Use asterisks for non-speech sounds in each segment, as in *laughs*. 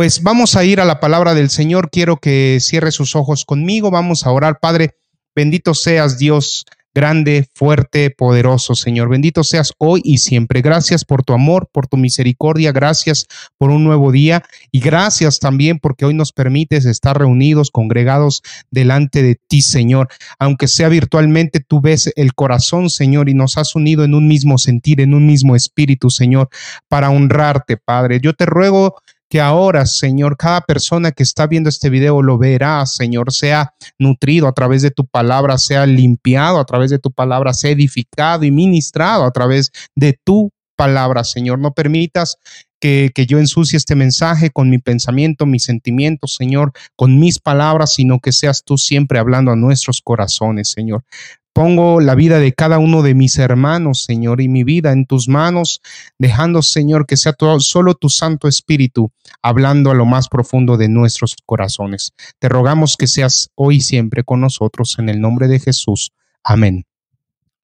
Pues vamos a ir a la palabra del Señor. Quiero que cierre sus ojos conmigo. Vamos a orar, Padre. Bendito seas, Dios grande, fuerte, poderoso, Señor. Bendito seas hoy y siempre. Gracias por tu amor, por tu misericordia, gracias por un nuevo día y gracias también porque hoy nos permites estar reunidos, congregados delante de ti, Señor. Aunque sea virtualmente, tú ves el corazón, Señor, y nos has unido en un mismo sentir, en un mismo espíritu, Señor, para honrarte, Padre. Yo te ruego que ahora, Señor, cada persona que está viendo este video lo verá, Señor, sea nutrido a través de tu palabra, sea limpiado a través de tu palabra, sea edificado y ministrado a través de tu palabra, Señor. No permitas que, que, yo ensucie este mensaje con mi pensamiento, mis sentimientos, Señor, con mis palabras, sino que seas tú siempre hablando a nuestros corazones, Señor. Pongo la vida de cada uno de mis hermanos, Señor, y mi vida en tus manos, dejando, Señor, que sea todo, solo tu Santo Espíritu hablando a lo más profundo de nuestros corazones. Te rogamos que seas hoy y siempre con nosotros en el nombre de Jesús. Amén.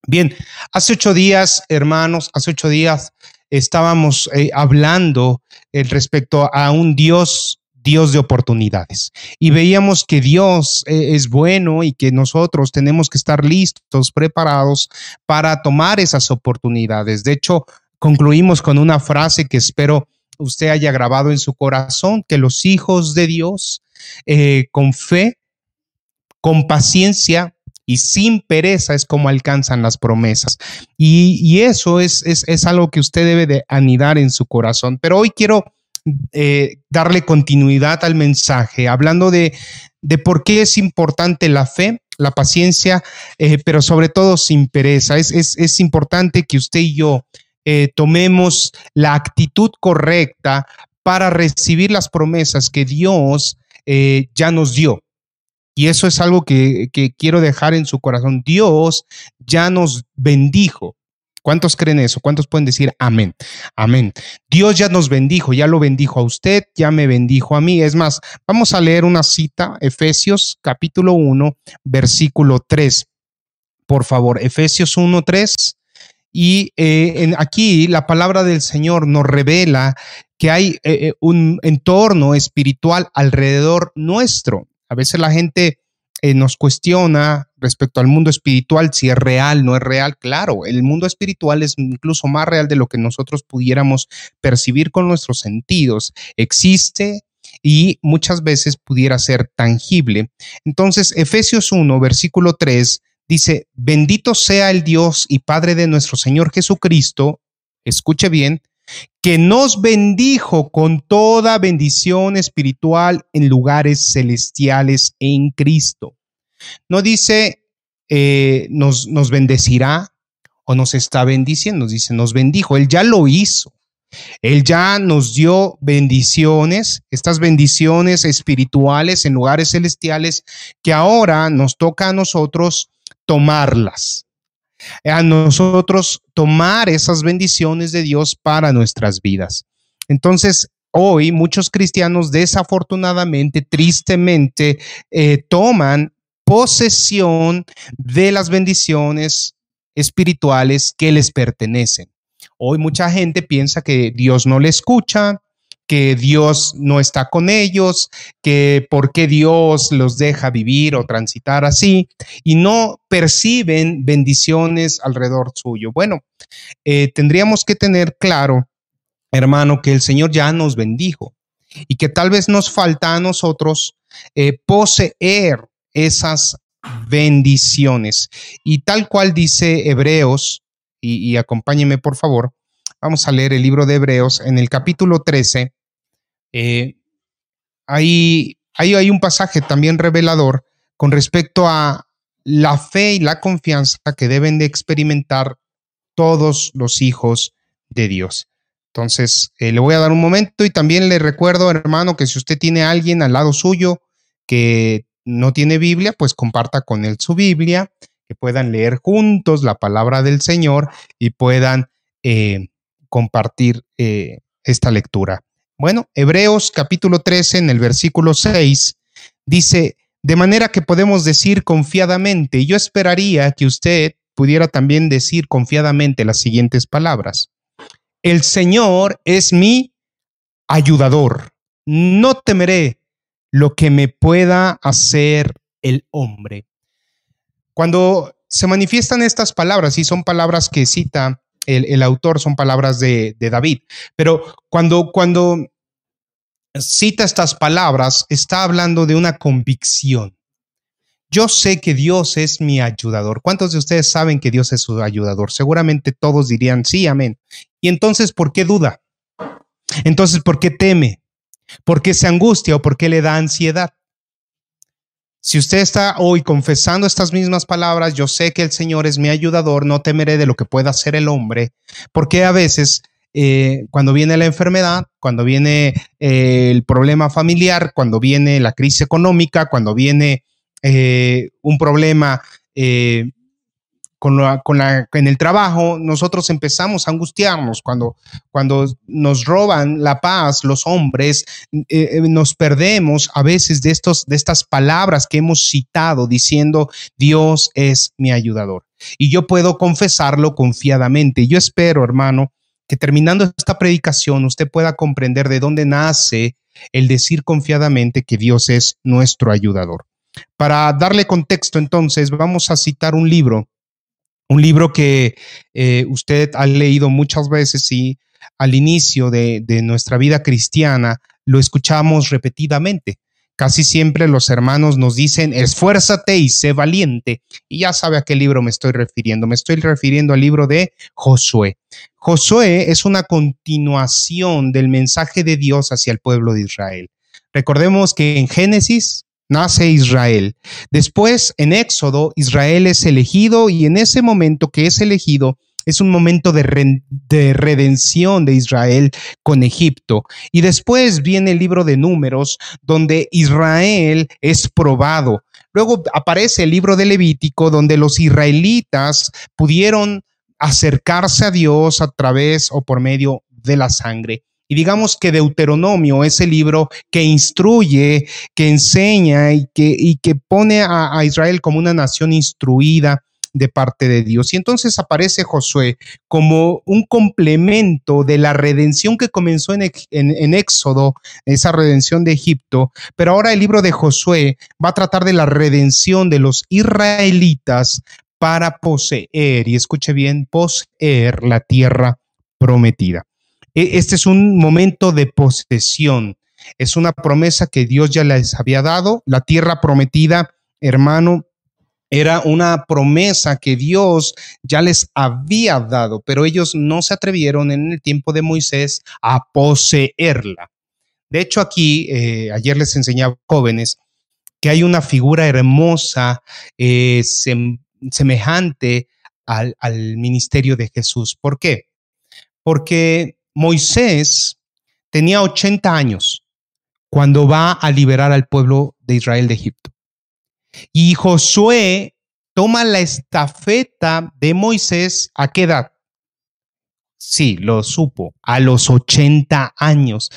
Bien, hace ocho días, hermanos, hace ocho días estábamos eh, hablando eh, respecto a un Dios Dios de oportunidades. Y veíamos que Dios eh, es bueno y que nosotros tenemos que estar listos, preparados para tomar esas oportunidades. De hecho, concluimos con una frase que espero usted haya grabado en su corazón, que los hijos de Dios, eh, con fe, con paciencia, y sin pereza es como alcanzan las promesas. Y, eso es, es, es, algo que usted debe de anidar en su corazón. Pero hoy quiero eh, darle continuidad al mensaje, hablando de, de, por qué es importante la fe, la paciencia, eh, pero sobre todo sin pereza. Es, es, es, importante que usted y yo eh, tomemos la actitud correcta para recibir las promesas que Dios ya nos dio. Y eso es algo que, que quiero dejar en su corazón. Dios ya nos bendijo. ¿Cuántos creen eso? ¿Cuántos pueden decir amén? Amén. Dios ya nos bendijo, ya lo bendijo a usted, ya me bendijo a mí. Es más, vamos a leer una cita, Efesios capítulo 1, versículo 3. Por favor, Efesios 1, 3. Y eh, en, aquí la palabra del Señor nos revela que hay eh, eh, un entorno espiritual alrededor nuestro. A veces la gente eh, nos cuestiona respecto al mundo espiritual, si es real, no es real. Claro, el mundo espiritual es incluso más real de lo que nosotros pudiéramos percibir con nuestros sentidos. Existe y muchas veces pudiera ser tangible. Entonces, Efesios 1, versículo 3 dice, bendito sea el Dios y Padre de nuestro Señor Jesucristo, escuche bien, que nos bendijo con toda bendición espiritual en lugares celestiales en Cristo. No dice eh, nos, nos bendecirá o nos está bendiciendo, dice nos bendijo, Él ya lo hizo. Él ya nos dio bendiciones, estas bendiciones espirituales en lugares celestiales que ahora nos toca a nosotros tomarlas a nosotros tomar esas bendiciones de Dios para nuestras vidas. Entonces, hoy muchos cristianos desafortunadamente, tristemente, eh, toman posesión de las bendiciones espirituales que les pertenecen. Hoy mucha gente piensa que Dios no le escucha, que Dios no está con ellos, que por qué Dios los deja vivir o transitar así y no perciben bendiciones alrededor suyo. Bueno, eh, tendríamos que tener claro, hermano, que el Señor ya nos bendijo y que tal vez nos falta a nosotros eh, poseer esas bendiciones. Y tal cual dice Hebreos, y, y acompáñeme por favor, Vamos a leer el libro de Hebreos en el capítulo 13. Eh, hay, un pasaje también revelador con respecto a la fe y la confianza que deben de experimentar todos los hijos de Dios. Entonces, eh, le voy a dar un momento y también le recuerdo, hermano, que si usted tiene a alguien al lado suyo que no tiene Biblia, pues comparta con él su Biblia, que puedan leer juntos la palabra del Señor y puedan eh, compartir eh, esta lectura. Bueno, Hebreos capítulo 13 en el versículo 6 dice, de manera que podemos decir confiadamente, yo esperaría que usted pudiera también decir confiadamente las siguientes palabras. El Señor es mi ayudador. no temeré lo que me pueda hacer el hombre. Cuando se manifiestan estas palabras, y son palabras que cita el, autor, son palabras de, David, pero cuando, cuando cita estas palabras, está hablando de una convicción. Yo sé que Dios es mi ayudador. ¿Cuántos de ustedes saben que Dios es su ayudador? Seguramente todos dirían sí, amén. Y entonces, ¿por qué duda? Entonces, ¿por qué teme? ¿Por qué se angustia o por qué le da ansiedad? Si usted está hoy confesando estas mismas palabras, yo sé que el Señor es mi ayudador, no temeré de lo que pueda hacer el hombre, porque a veces eh, cuando viene la enfermedad, cuando viene eh, el problema familiar, cuando viene la crisis económica, cuando viene eh, un problema con, la, en el trabajo, nosotros empezamos a angustiarnos cuando, cuando nos roban la paz los hombres, eh, eh, nos perdemos a veces de, estos, de estas palabras que hemos citado diciendo Dios es mi ayudador. Y yo puedo confesarlo confiadamente. Yo espero, hermano, que terminando esta predicación usted pueda comprender de dónde nace el decir confiadamente que Dios es nuestro ayudador. Para darle contexto, entonces, vamos a citar un libro un libro que eh, usted ha leído muchas veces y al inicio de, nuestra vida cristiana lo escuchamos repetidamente. Casi siempre los hermanos nos dicen, esfuérzate y sé valiente. Y ya sabe a qué libro me estoy refiriendo. Me estoy refiriendo al libro de Josué. Josué es una continuación del mensaje de Dios hacia el pueblo de Israel. Recordemos que en Génesis nace Israel. Después, en Éxodo, Israel es elegido y en ese momento que es elegido, es un momento de, redención de Israel con Egipto. Y después viene el libro de números, donde Israel es probado. Luego aparece el libro de Levítico, donde los israelitas pudieron acercarse a Dios a través o por medio de la sangre. Y digamos que Deuteronomio es el libro que instruye, que enseña y que, y que pone a, Israel como una nación instruida de parte de Dios. Y entonces aparece Josué como un complemento de la redención que comenzó en, en, Éxodo, esa redención de Egipto, pero ahora el libro de Josué va a tratar de la redención de los israelitas para poseer, y escuche bien, poseer la tierra prometida. E, este es un momento de posesión. Es una promesa que Dios ya les había dado. La tierra prometida, hermano, era una promesa que Dios ya les había dado, pero ellos no se atrevieron en el tiempo de Moisés a poseerla. De hecho, aquí, eh, ayer les enseñaba jóvenes que hay una figura hermosa, eh, semejante al, al ministerio de Jesús. ¿Por qué? Porque Moisés tenía 80 años cuando va a liberar al pueblo de Israel de Egipto. Y Josué toma la estafeta de Moisés a qué edad? Sí, lo supo, a los 80 años.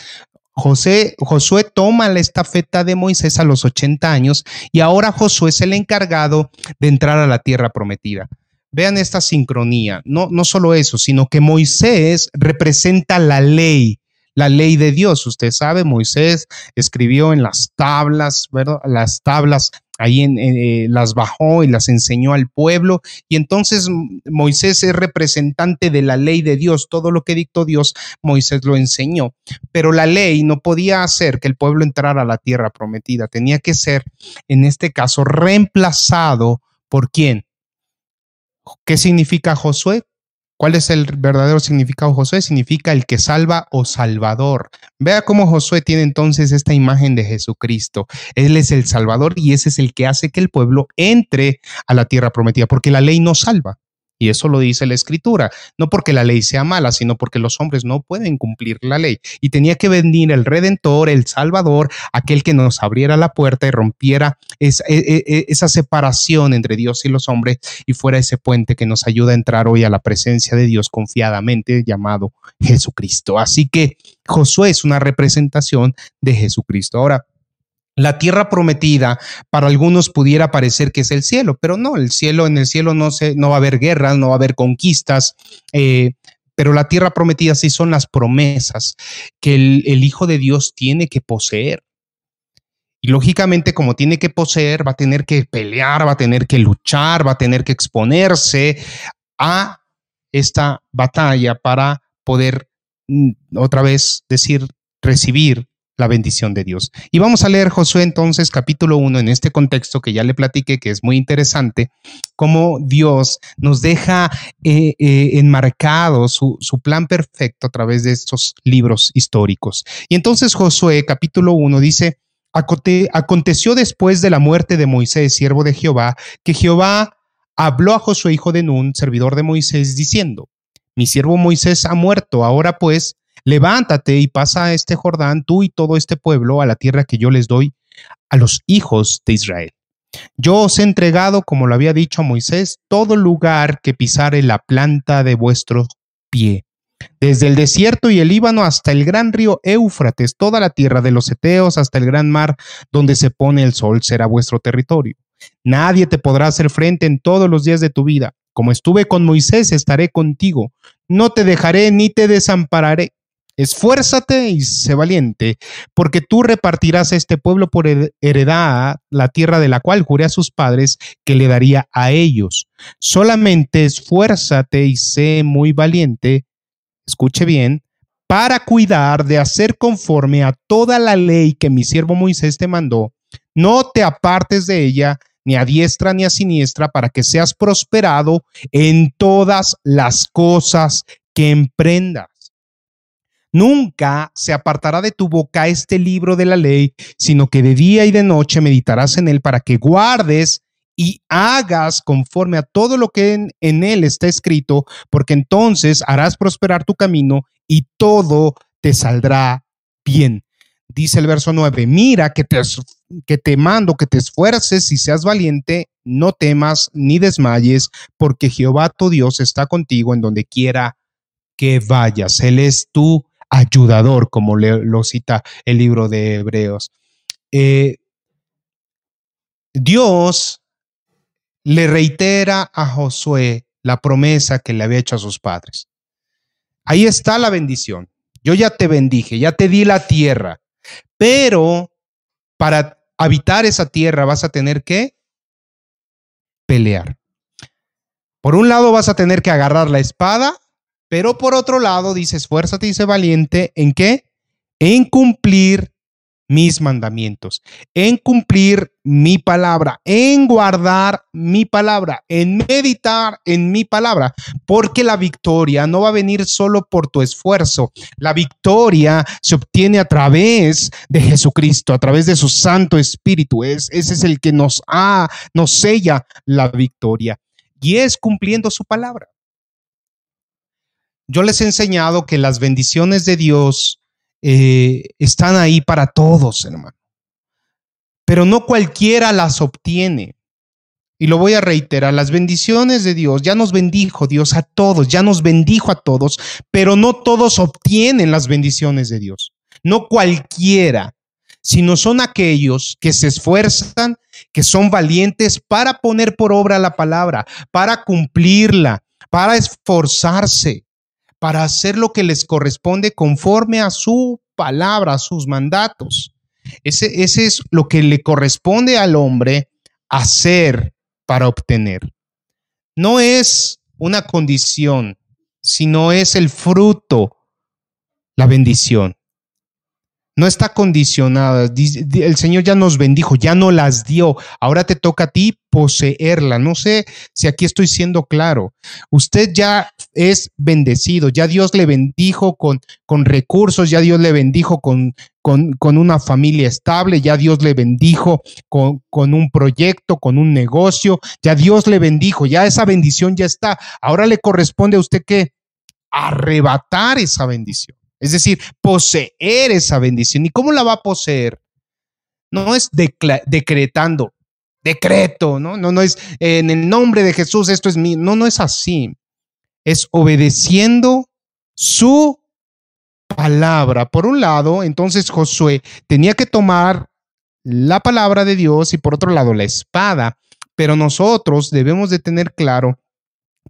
José, Josué toma la estafeta de Moisés a los 80 años y ahora Josué es el encargado de entrar a la tierra prometida. Vean esta sincronía. No, no solo eso, sino que Moisés representa la ley, la ley de Dios. Usted sabe, Moisés escribió en las tablas, ¿verdad? Las tablas ahí eh, las bajó y las enseñó al pueblo. Y entonces Moisés es representante de la ley de Dios. Todo lo que dictó Dios, Moisés lo enseñó. Pero la ley no podía hacer que el pueblo entrara a la tierra prometida. Tenía que ser, en este caso, reemplazado por quién? ¿Qué significa Josué? ¿Cuál es el verdadero significado de Josué? Significa el que salva o salvador. Vea cómo Josué tiene entonces esta imagen de Jesucristo. Él es el salvador y ese es el que hace que el pueblo entre a la tierra prometida, porque la ley no salva. Y eso lo dice la escritura, no porque la ley sea mala, sino porque los hombres no pueden cumplir la ley. Y tenía que venir el redentor, el salvador, aquel que nos abriera la puerta y rompiera esa, e, e, e, esa separación entre Dios y los hombres y fuera ese puente que nos ayuda a entrar hoy a la presencia de Dios confiadamente llamado Jesucristo. Así que Josué es una representación de Jesucristo. Ahora, la tierra prometida para algunos pudiera parecer que es el cielo, pero no, el cielo, en el cielo no, se, no va a haber guerras, no va a haber conquistas, eh, pero la tierra prometida sí son las promesas que el, el Hijo de Dios tiene que poseer. Y lógicamente, como tiene que poseer, va a tener que pelear, va a tener que luchar, va a tener que exponerse a esta batalla para poder mm, otra vez decir, recibir la bendición de Dios. Y vamos a leer Josué entonces capítulo 1 en este contexto que ya le platiqué, que es muy interesante, cómo Dios nos deja eh, eh, enmarcado su, su, plan perfecto a través de estos libros históricos. Y entonces Josué capítulo 1 dice, aconteció después de la muerte de Moisés, siervo de Jehová, que Jehová habló a Josué, hijo de Nun, servidor de Moisés, diciendo, mi siervo Moisés ha muerto, ahora pues, levántate y pasa este Jordán, tú y todo este pueblo, a la tierra que yo les doy a los hijos de Israel. Yo os he entregado, como lo había dicho Moisés, todo lugar que pisare la planta de vuestro pie, desde el desierto y el Líbano hasta el gran río Éufrates, toda la tierra de los Eteos hasta el gran mar donde se pone el sol será vuestro territorio. Nadie te podrá hacer frente en todos los días de tu vida. Como estuve con Moisés, estaré contigo. No te dejaré ni te desampararé. Esfuérzate y sé valiente, porque tú repartirás a este pueblo por heredad la tierra de la cual juré a sus padres que le daría a ellos. Solamente esfuérzate y sé muy valiente, escuche bien, para cuidar de hacer conforme a toda la ley que mi siervo Moisés te mandó. No te apartes de ella, ni a diestra ni a siniestra, para que seas prosperado en todas las cosas que emprendas. Nunca se apartará de tu boca este libro de la ley, sino que de día y de noche meditarás en él para que guardes y hagas conforme a todo lo que en, él está escrito, porque entonces harás prosperar tu camino y todo te saldrá bien. Dice el verso 9, mira que te, que te mando que te esfuerces y seas valiente, no temas ni desmayes, porque Jehová tu Dios está contigo en donde quiera que vayas. Él es tu ayudador, como lo cita el libro de Hebreos. Eh, Dios le reitera a Josué la promesa que le había hecho a sus padres. Ahí está la bendición. Yo ya te bendije, ya te di la tierra, pero para habitar esa tierra vas a tener que pelear. Por un lado vas a tener que agarrar la espada pero por otro lado, dice, esfuérzate y sé valiente en qué? En cumplir mis mandamientos, en cumplir mi palabra, en guardar mi palabra, en meditar en mi palabra, porque la victoria no va a venir solo por tu esfuerzo, la victoria se obtiene a través de Jesucristo, a través de su Santo Espíritu, es, ese es el que nos, ha, nos sella la victoria y es cumpliendo su palabra. Yo les he enseñado que las bendiciones de Dios eh, están ahí para todos, hermano. Pero no cualquiera las obtiene. Y lo voy a reiterar, las bendiciones de Dios, ya nos bendijo Dios a todos, ya nos bendijo a todos, pero no todos obtienen las bendiciones de Dios. No cualquiera, sino son aquellos que se esfuerzan, que son valientes para poner por obra la palabra, para cumplirla, para esforzarse para hacer lo que les corresponde conforme a su palabra, a sus mandatos. Ese, ese es lo que le corresponde al hombre hacer para obtener. No es una condición, sino es el fruto, la bendición no está condicionada. El Señor ya nos bendijo, ya no las dio. Ahora te toca a ti poseerla. No sé si aquí estoy siendo claro. Usted ya es bendecido, ya Dios le bendijo con, con recursos, ya Dios le bendijo con, con, con, una familia estable, ya Dios le bendijo con, con un proyecto, con un negocio, ya Dios le bendijo, ya esa bendición ya está. Ahora le corresponde a usted que arrebatar esa bendición. Es decir, poseer esa bendición. ¿Y cómo la va a poseer? No es decretando, decreto, ¿no? No, no es en el nombre de Jesús, esto es mío. No, no es así. Es obedeciendo su palabra. Por un lado, entonces Josué tenía que tomar la palabra de Dios y por otro lado la espada. Pero nosotros debemos de tener claro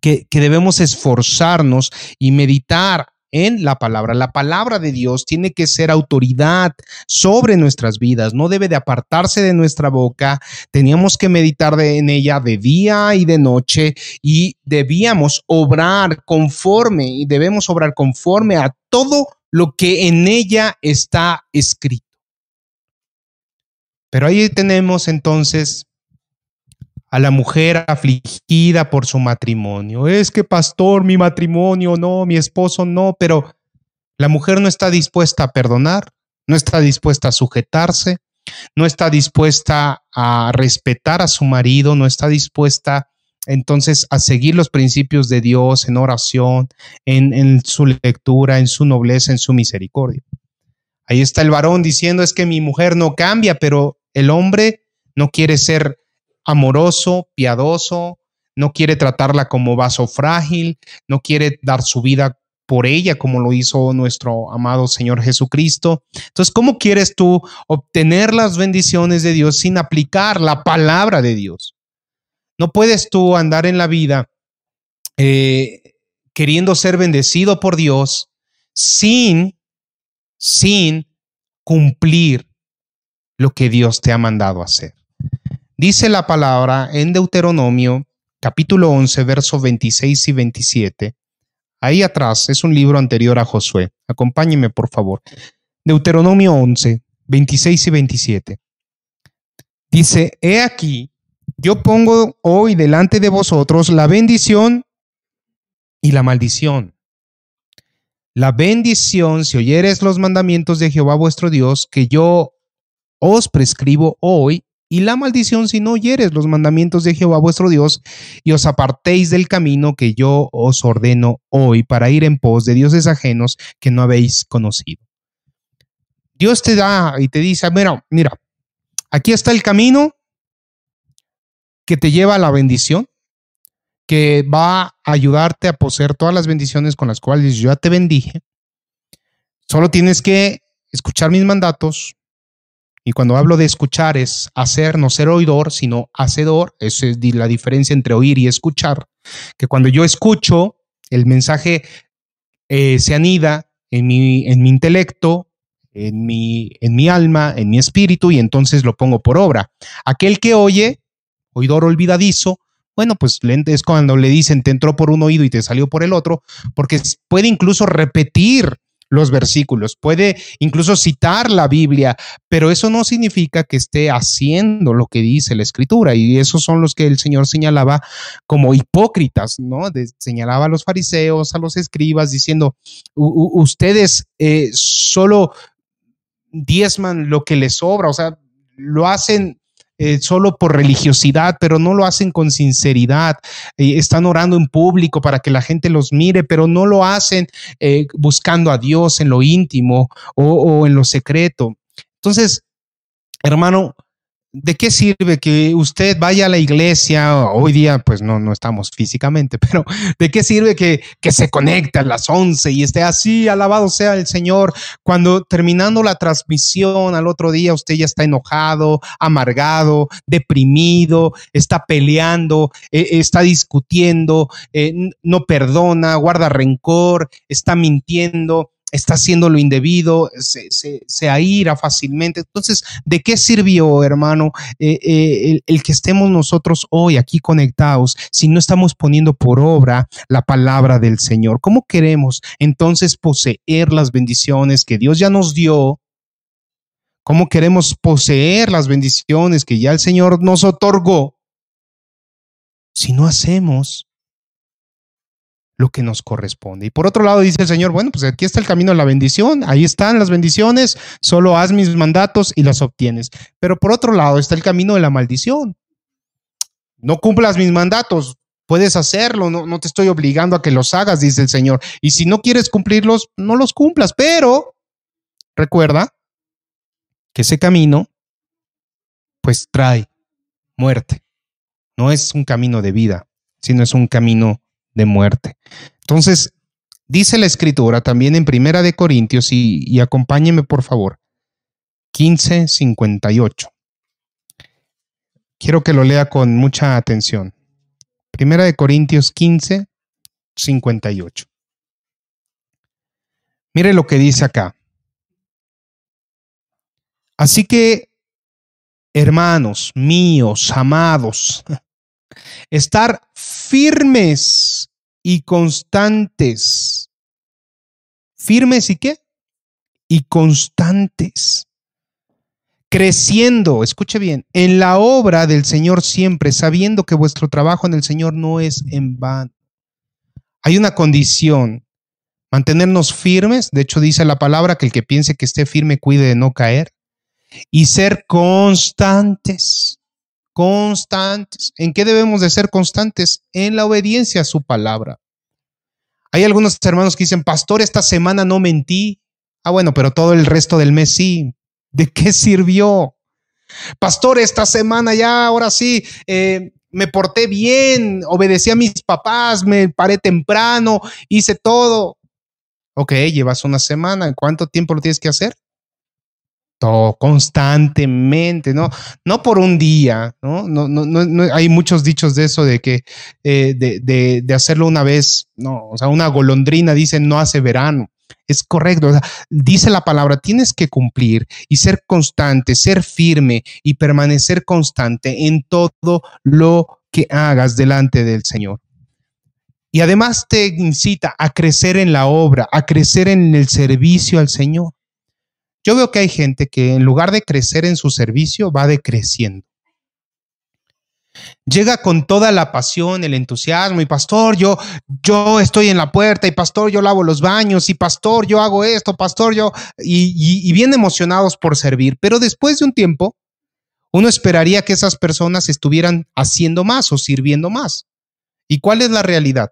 que, que debemos esforzarnos y meditar en la palabra. La palabra de Dios tiene que ser autoridad sobre nuestras vidas, no debe de apartarse de nuestra boca. Teníamos que meditar en ella de día y de noche y debíamos obrar conforme y debemos obrar conforme a todo lo que en ella está escrito. Pero ahí tenemos entonces a la mujer afligida por su matrimonio. Es que, pastor, mi matrimonio no, mi esposo no, pero la mujer no está dispuesta a perdonar, no está dispuesta a sujetarse, no está dispuesta a respetar a su marido, no está dispuesta entonces a seguir los principios de Dios en oración, en, en su lectura, en su nobleza, en su misericordia. Ahí está el varón diciendo es que mi mujer no cambia, pero el hombre no quiere ser amoroso, piadoso, no quiere tratarla como vaso frágil, no quiere dar su vida por ella como lo hizo nuestro amado Señor Jesucristo. Entonces, ¿cómo quieres tú obtener las bendiciones de Dios sin aplicar la palabra de Dios? No puedes tú andar en la vida eh, queriendo ser bendecido por Dios sin, sin cumplir lo que Dios te ha mandado hacer. Dice la palabra en Deuteronomio capítulo 11, versos 26 y 27. Ahí atrás es un libro anterior a Josué. Acompáñeme, por favor. Deuteronomio 11, 26 y 27. Dice, he aquí, yo pongo hoy delante de vosotros la bendición y la maldición. La bendición, si oyeres los mandamientos de Jehová vuestro Dios, que yo os prescribo hoy, y la maldición si no oyeres los mandamientos de Jehová vuestro Dios y os apartéis del camino que yo os ordeno hoy para ir en pos de dioses ajenos que no habéis conocido. Dios te da y te dice, mira, mira, aquí está el camino que te lleva a la bendición, que va a ayudarte a poseer todas las bendiciones con las cuales yo ya te bendije. Solo tienes que escuchar mis mandatos, y cuando hablo de escuchar es hacer, no ser oidor, sino hacedor. Esa es la diferencia entre oír y escuchar. Que cuando yo escucho, el mensaje eh, se anida en mi, en mi intelecto, en mi, en mi alma, en mi espíritu, y entonces lo pongo por obra. Aquel que oye, oidor olvidadizo, bueno, pues es cuando le dicen te entró por un oído y te salió por el otro, porque puede incluso repetir los versículos, puede incluso citar la Biblia, pero eso no significa que esté haciendo lo que dice la escritura y esos son los que el Señor señalaba como hipócritas, ¿no? señalaba a los fariseos, a los escribas, diciendo, ustedes eh, solo diezman lo que les sobra, o sea, lo hacen eh, solo por religiosidad, pero no lo hacen con sinceridad. Eh, están orando en público para que la gente los mire, pero no lo hacen eh, buscando a Dios en lo íntimo o en lo secreto. Entonces, hermano, ¿De qué sirve que usted vaya a la iglesia? Hoy día, pues no, no estamos físicamente, *laughs* pero ¿de qué sirve que, que se conecte a las 11 y esté así, alabado sea el Señor, cuando terminando la transmisión al otro día usted ya está enojado, amargado, deprimido, está peleando, eh, está discutiendo, eh, no perdona, guarda rencor, está mintiendo? Está haciendo lo indebido, se, se, aira fácilmente. Entonces, ¿de qué sirvió, hermano, eh, eh, el, que estemos nosotros hoy aquí conectados si no estamos poniendo por obra la palabra del Señor? ¿Cómo queremos entonces poseer las bendiciones que Dios ya nos dio? ¿Cómo queremos poseer las bendiciones que ya el Señor nos otorgó si no hacemos lo que nos corresponde. Y por otro lado dice el Señor, bueno, pues aquí está el camino de la bendición, ahí están las bendiciones, solo haz mis mandatos y las obtienes. Pero por otro lado está el camino de la maldición. No cumplas mis mandatos, puedes hacerlo, no, no te estoy obligando a que los hagas, dice el Señor. Y si no quieres cumplirlos, no los cumplas, pero recuerda que ese camino, pues trae muerte. No es un camino de vida, sino es un camino de muerte. Entonces, dice la escritura también en Primera de Corintios, y, y acompáñeme por favor, 15:58. Quiero que lo lea con mucha atención. Primera de Corintios 15, 58. Mire lo que dice acá. Así que, hermanos míos, amados, *laughs* estar firmes y constantes. ¿Firmes y qué? Y constantes. Creciendo, escuche bien, en la obra del Señor siempre, sabiendo que vuestro trabajo en el Señor no es en vano. Hay una condición, mantenernos firmes, de hecho dice la palabra que el que piense que esté firme cuide de no caer, y ser constantes, constantes. ¿En qué debemos de ser constantes? En la obediencia a su palabra. Hay algunos hermanos que dicen, pastor, esta semana no mentí. Ah, bueno, pero todo el resto del mes sí. ¿De qué sirvió? Pastor, esta semana ya, ahora sí, eh, me porté bien, obedecí a mis papás, me paré temprano, hice todo. Ok, llevas una semana, ¿cuánto tiempo lo tienes que hacer? Todo, constantemente, ¿no? No por un día, ¿no? No, no, no, hay muchos dichos de eso, de que eh, de, de, de, hacerlo una vez, no, o sea, una golondrina dice no hace verano. Es correcto, dice la palabra, tienes que cumplir y ser constante, ser firme y permanecer constante en todo lo que hagas delante del Señor. Y además te incita a crecer en la obra, a crecer en el servicio al Señor. Yo veo que hay gente que en lugar de crecer en su servicio va decreciendo. Llega con toda la pasión, el entusiasmo y pastor, yo yo estoy en la puerta y pastor, yo lavo los baños y pastor, yo hago esto, pastor, yo y, y bien emocionados por servir, pero después de un tiempo uno esperaría que esas personas estuvieran haciendo más o sirviendo más. ¿Y cuál es la realidad?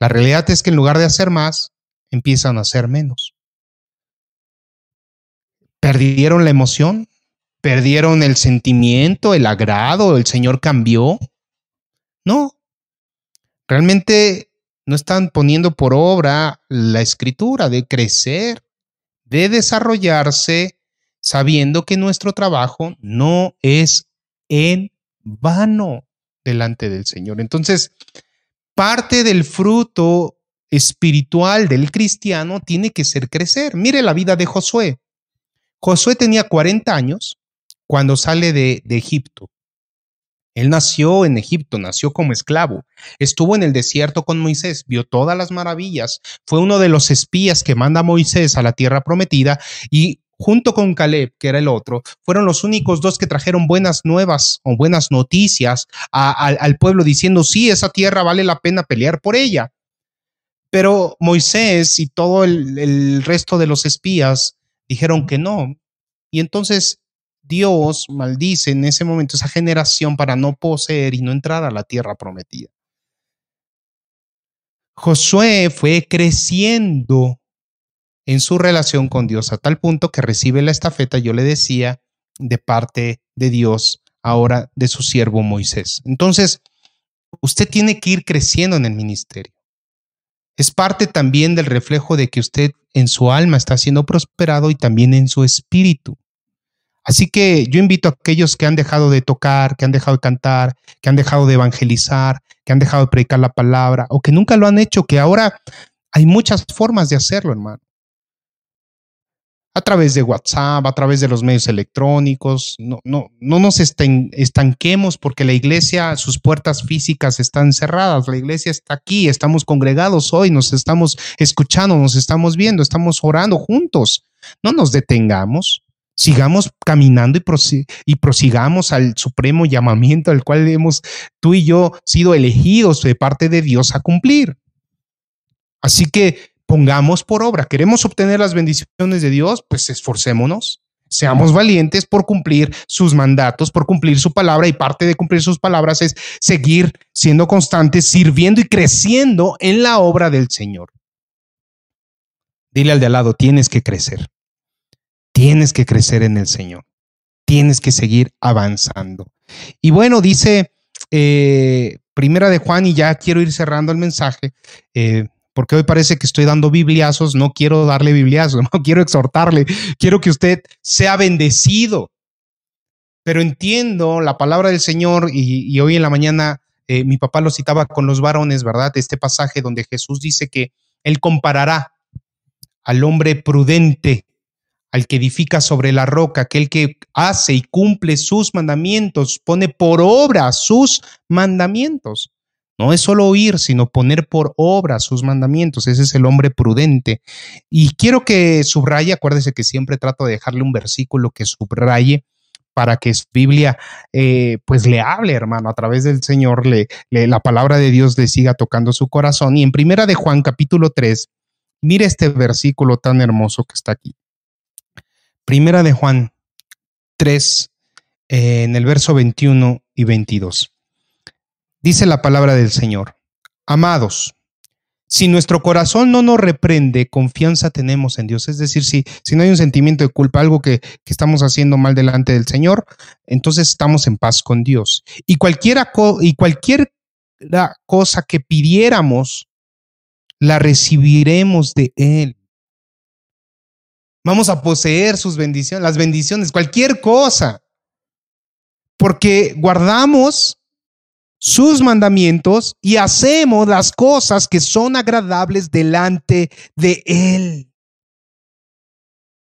La realidad es que en lugar de hacer más, empiezan a hacer menos. ¿Perdieron la emoción? ¿Perdieron el sentimiento, el agrado? ¿El Señor cambió? No. Realmente no están poniendo por obra la escritura de crecer, de desarrollarse, sabiendo que nuestro trabajo no es en vano delante del Señor. Entonces, parte del fruto espiritual del cristiano tiene que ser crecer. Mire la vida de Josué. Josué tenía 40 años cuando sale de, Egipto. Él nació en Egipto, nació como esclavo, estuvo en el desierto con Moisés, vio todas las maravillas, fue uno de los espías que manda Moisés a la tierra prometida y junto con Caleb, que era el otro, fueron los únicos dos que trajeron buenas nuevas o buenas noticias al pueblo diciendo, sí, esa tierra vale la pena pelear por ella. Pero Moisés y todo el resto de los espías dijeron que no. Y entonces Dios maldice en ese momento esa generación para no poseer y no entrar a la tierra prometida. Josué fue creciendo en su relación con Dios a tal punto que recibe la estafeta, yo le decía, de parte de Dios, ahora de su siervo Moisés. Entonces, usted tiene que ir creciendo en el ministerio. Es parte también del reflejo de que usted en su alma está siendo prosperado y también en su espíritu. Así que yo invito a aquellos que han dejado de tocar, que han dejado de cantar, que han dejado de evangelizar, que han dejado de predicar la palabra o que nunca lo han hecho, que ahora hay muchas formas de hacerlo, hermano. A través de WhatsApp, a través de los medios electrónicos. No, no, no nos estanquemos porque la iglesia, sus puertas físicas están cerradas. La iglesia está aquí, estamos congregados hoy, nos estamos escuchando, nos estamos viendo, estamos orando juntos. No nos detengamos sigamos caminando y, y, prosigamos al supremo llamamiento al cual hemos tú y yo sido elegidos de parte de Dios a cumplir. Así que pongamos por obra, queremos obtener las bendiciones de Dios, pues esforcémonos, seamos valientes por cumplir sus mandatos, por cumplir su palabra y parte de cumplir sus palabras es seguir siendo constantes, sirviendo y creciendo en la obra del Señor. Dile al de al lado, tienes que crecer. Tienes que crecer en el Señor. Tienes que seguir avanzando. Y bueno, dice eh, Primera de Juan, y ya quiero ir cerrando el mensaje, eh, porque hoy parece que estoy dando bibliazos, no quiero darle bibliazos, *laughs* no quiero exhortarle, quiero que usted sea bendecido. Pero entiendo la palabra del Señor y, hoy en la mañana eh, mi papá lo citaba con los varones, ¿verdad? Este pasaje donde Jesús dice que Él comparará al hombre prudente, al que edifica sobre la roca, aquel que hace y cumple sus mandamientos, pone por obra sus mandamientos. No es solo oír, sino poner por obra sus mandamientos. Ese es el hombre prudente. Y quiero que subraye, acuérdese que siempre trato de dejarle un versículo que subraye para que su Biblia eh, pues le hable, hermano, a través del Señor, le, la palabra de Dios le siga tocando su corazón. Y en primera de Juan capítulo 3, mire este versículo tan hermoso que está aquí. Primera de Juan 3, eh, en el verso 21 y 22. Dice la palabra del Señor, amados, si nuestro corazón no nos reprende, confianza tenemos en Dios. Es decir, si, si no hay un sentimiento de culpa, algo que, que, estamos haciendo mal delante del Señor, entonces estamos en paz con Dios. Y, cualquiera y cualquier cosa que pidiéramos, la recibiremos de Él. Vamos a poseer sus bendiciones, las bendiciones, cualquier cosa. Porque guardamos sus mandamientos y hacemos las cosas que son agradables delante de Él.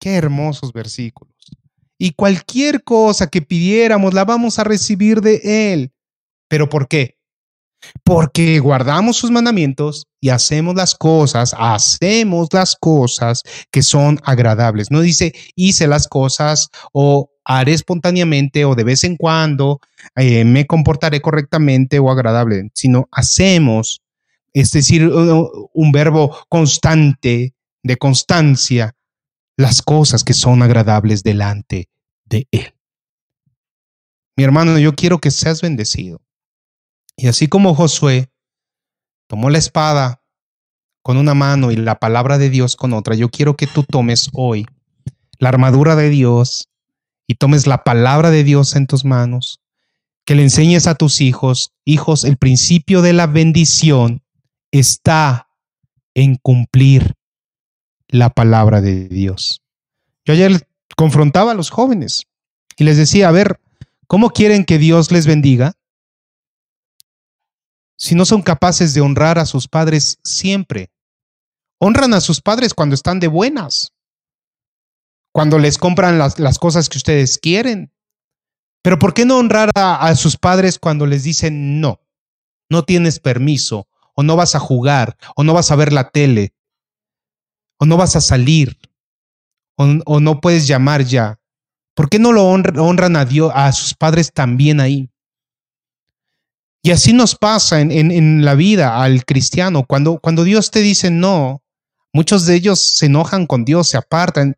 Qué hermosos versículos. Y cualquier cosa que pidiéramos la vamos a recibir de Él. ¿Pero por qué? Porque guardamos sus mandamientos y hacemos las cosas, hacemos las cosas que son agradables. No dice hice las cosas o haré espontáneamente o de vez en cuando eh, me comportaré correctamente o agradable, sino hacemos, es decir, un verbo constante, de constancia, las cosas que son agradables delante de Él. Mi hermano, yo quiero que seas bendecido. Y así como Josué tomó la espada con una mano y la palabra de Dios con otra, yo quiero que tú tomes hoy la armadura de Dios y tomes la palabra de Dios en tus manos, que le enseñes a tus hijos, hijos, el principio de la bendición está en cumplir la palabra de Dios. Yo ayer confrontaba a los jóvenes y les decía, a ver, ¿cómo quieren que Dios les bendiga? Si no son capaces de honrar a sus padres siempre. Honran a sus padres cuando están de buenas, cuando les compran las, cosas que ustedes quieren. Pero ¿por qué no honrar a, sus padres cuando les dicen no? No tienes permiso, o no vas a jugar, o no vas a ver la tele, o no vas a salir, o, o no puedes llamar ya. ¿Por qué no lo honran a Dios, a sus padres también ahí? Y así nos pasa en, la vida al cristiano. Cuando, cuando Dios te dice no, muchos de ellos se enojan con Dios, se apartan.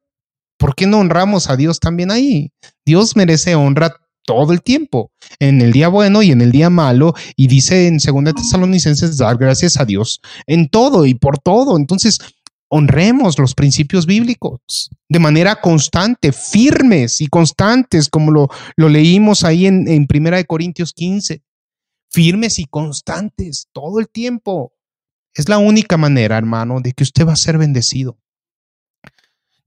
¿Por qué no honramos a Dios también ahí? Dios merece honra todo el tiempo, en el día bueno y en el día malo. Y dice en 2 Tesalonicenses, dar gracias a Dios en todo y por todo. Entonces, honremos los principios bíblicos de manera constante, firmes y constantes, como lo, lo leímos ahí en, en Primera de Corintios 15 firmes y constantes todo el tiempo. Es la única manera, hermano, de que usted va a ser bendecido.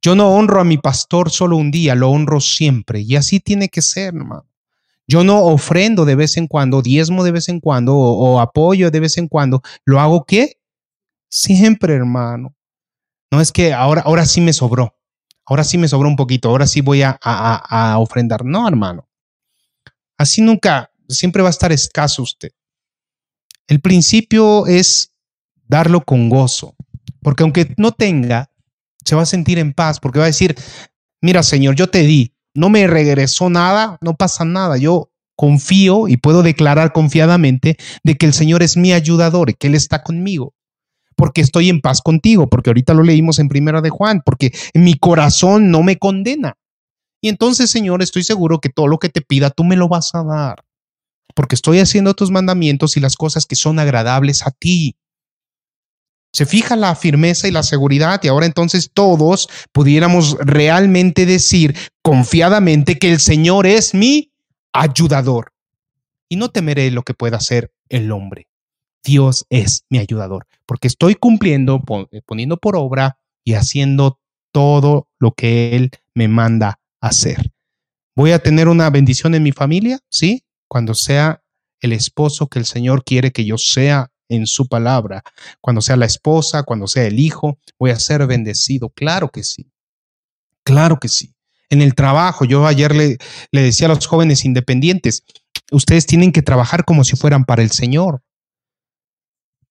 Yo no honro a mi pastor solo un día, lo honro siempre. Y así tiene que ser, hermano. Yo no ofrendo de vez en cuando, diezmo de vez en cuando o, apoyo de vez en cuando. ¿Lo hago qué? Siempre, hermano. No es que ahora, ahora sí me sobró. Ahora sí me sobró un poquito. Ahora sí voy a, a, a ofrendar. No, hermano. Así nunca, siempre va a estar escaso usted. El principio es darlo con gozo, porque aunque no tenga, se va a sentir en paz, porque va a decir, mira Señor, yo te di, no me regresó nada, no pasa nada, yo confío y puedo declarar confiadamente de que el Señor es mi ayudador y que Él está conmigo, porque estoy en paz contigo, porque ahorita lo leímos en primera de Juan, porque mi corazón no me condena. Y entonces, Señor, estoy seguro que todo lo que te pida, tú me lo vas a dar porque estoy haciendo tus mandamientos y las cosas que son agradables a ti. Se fija la firmeza y la seguridad y ahora entonces todos pudiéramos realmente decir confiadamente que el Señor es mi ayudador y no temeré lo que pueda hacer el hombre. Dios es mi ayudador, porque estoy cumpliendo, eh, poniendo por obra y haciendo todo lo que Él me manda hacer. ¿Voy a tener una bendición en mi familia? Sí, cuando sea el esposo que el Señor quiere que yo sea en su palabra. Cuando sea la esposa, cuando sea el hijo, voy a ser bendecido. Claro que sí. Claro que sí. En el trabajo, yo ayer le, decía a los jóvenes independientes, ustedes tienen que trabajar como si fueran para el Señor.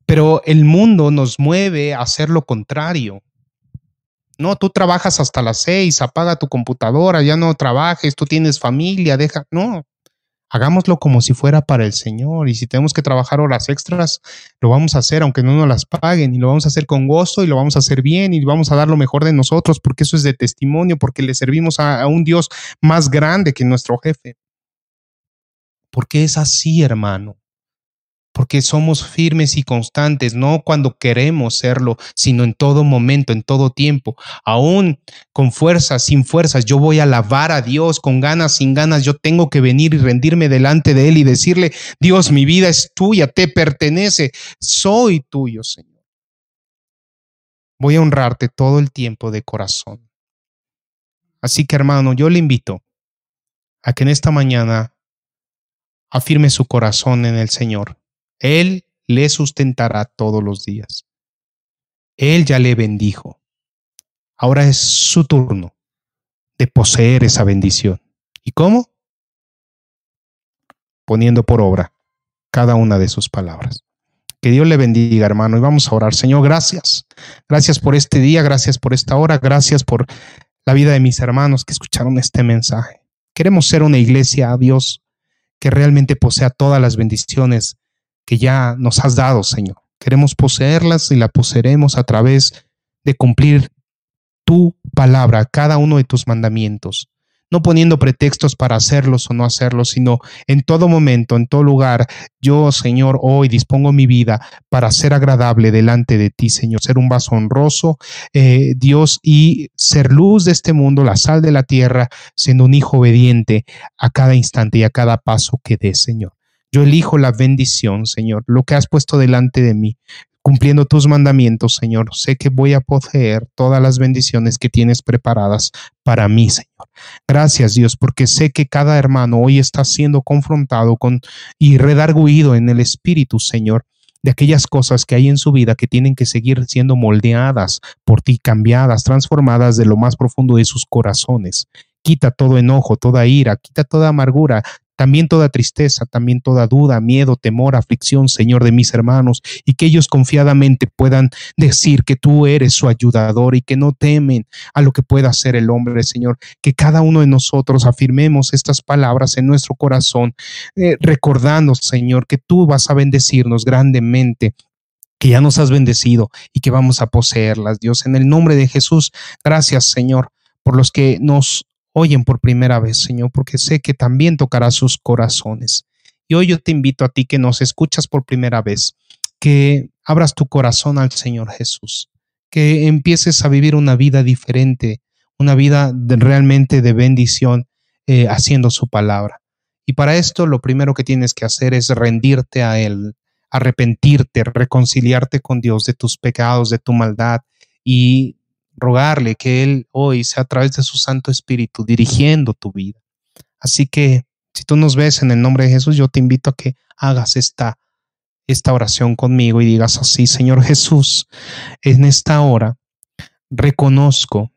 Pero el mundo nos mueve a hacer lo contrario. No, tú trabajas hasta las seis, apaga tu computadora, ya no trabajes, tú tienes familia, deja. No, hagámoslo como si fuera para el Señor. Y si tenemos que trabajar horas extras, lo vamos a hacer aunque no nos las paguen y lo vamos a hacer con gozo y lo vamos a hacer bien y vamos a dar lo mejor de nosotros porque eso es de testimonio, porque le servimos a, a un Dios más grande que nuestro jefe. Porque es así, hermano porque somos firmes y constantes, no cuando queremos serlo, sino en todo momento, en todo tiempo, aún con fuerzas, sin fuerzas. Yo voy a alabar a Dios con ganas, sin ganas. Yo tengo que venir y rendirme delante de Él y decirle, Dios, mi vida es tuya, te pertenece, soy tuyo, Señor. Voy a honrarte todo el tiempo de corazón. Así que hermano, yo le invito a que en esta mañana afirme su corazón en el Señor él le sustentará todos los días. Él ya le bendijo. Ahora es su turno de poseer esa bendición. ¿Y cómo? Poniendo por obra cada una de sus palabras. Que Dios le bendiga, hermano. Y vamos a orar. Señor, gracias. Gracias por este día, gracias por esta hora, gracias por la vida de mis hermanos que escucharon este mensaje. Queremos ser una iglesia, Dios, que realmente posea todas las bendiciones que ya nos has dado, Señor. Queremos poseerlas y la poseeremos a través de cumplir tu palabra, cada uno de tus mandamientos, no poniendo pretextos para hacerlos o no hacerlos, sino en todo momento, en todo lugar, yo, Señor, hoy dispongo mi vida para ser agradable delante de ti, Señor, ser un vaso honroso, eh, Dios, y ser luz de este mundo, la sal de la tierra, siendo un hijo obediente a cada instante y a cada paso que dé, Señor. Yo elijo la bendición, Señor, lo que has puesto delante de mí. Cumpliendo tus mandamientos, Señor, sé que voy a poseer todas las bendiciones que tienes preparadas para mí, Señor. Gracias, Dios, porque sé que cada hermano hoy está siendo confrontado con y redarguido en el Espíritu, Señor de aquellas cosas que hay en su vida que tienen que seguir siendo moldeadas por ti, cambiadas, transformadas de lo más profundo de sus corazones. Quita todo enojo, toda ira, quita toda amargura, también toda tristeza, también toda duda, miedo, temor, aflicción, Señor, de mis hermanos, y que ellos confiadamente puedan decir que tú eres su ayudador y que no temen a lo que pueda hacer el hombre, Señor. Que cada uno de nosotros afirmemos estas palabras en nuestro corazón, eh, recordando, Señor, que tú vas a bendecirnos grandemente que ya nos has bendecido y que vamos a poseerlas, Dios, en el nombre de Jesús. Gracias, Señor, por los que nos oyen por primera vez, Señor, porque sé que también tocará sus corazones. Y hoy yo te invito a ti que nos escuchas por primera vez, que abras tu corazón al Señor Jesús, que empieces a vivir una vida diferente, una vida realmente de bendición, eh, haciendo su palabra. Y para esto lo primero que tienes que hacer es rendirte a Él, arrepentirte, reconciliarte con Dios de tus pecados, de tu maldad y rogarle que Él hoy sea a través de su Santo Espíritu dirigiendo tu vida. Así que si tú nos ves en el nombre de Jesús, yo te invito a que hagas esta, esta oración conmigo y digas así, Señor Jesús, en esta hora reconozco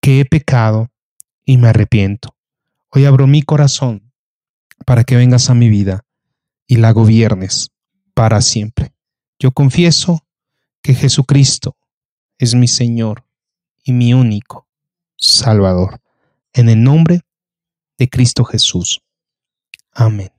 que he pecado y me arrepiento. Hoy abro mi corazón para que vengas a mi vida y la gobiernes para siempre. Yo confieso que Jesucristo es mi Señor y mi único Salvador. En el nombre de Cristo Jesús. Amén.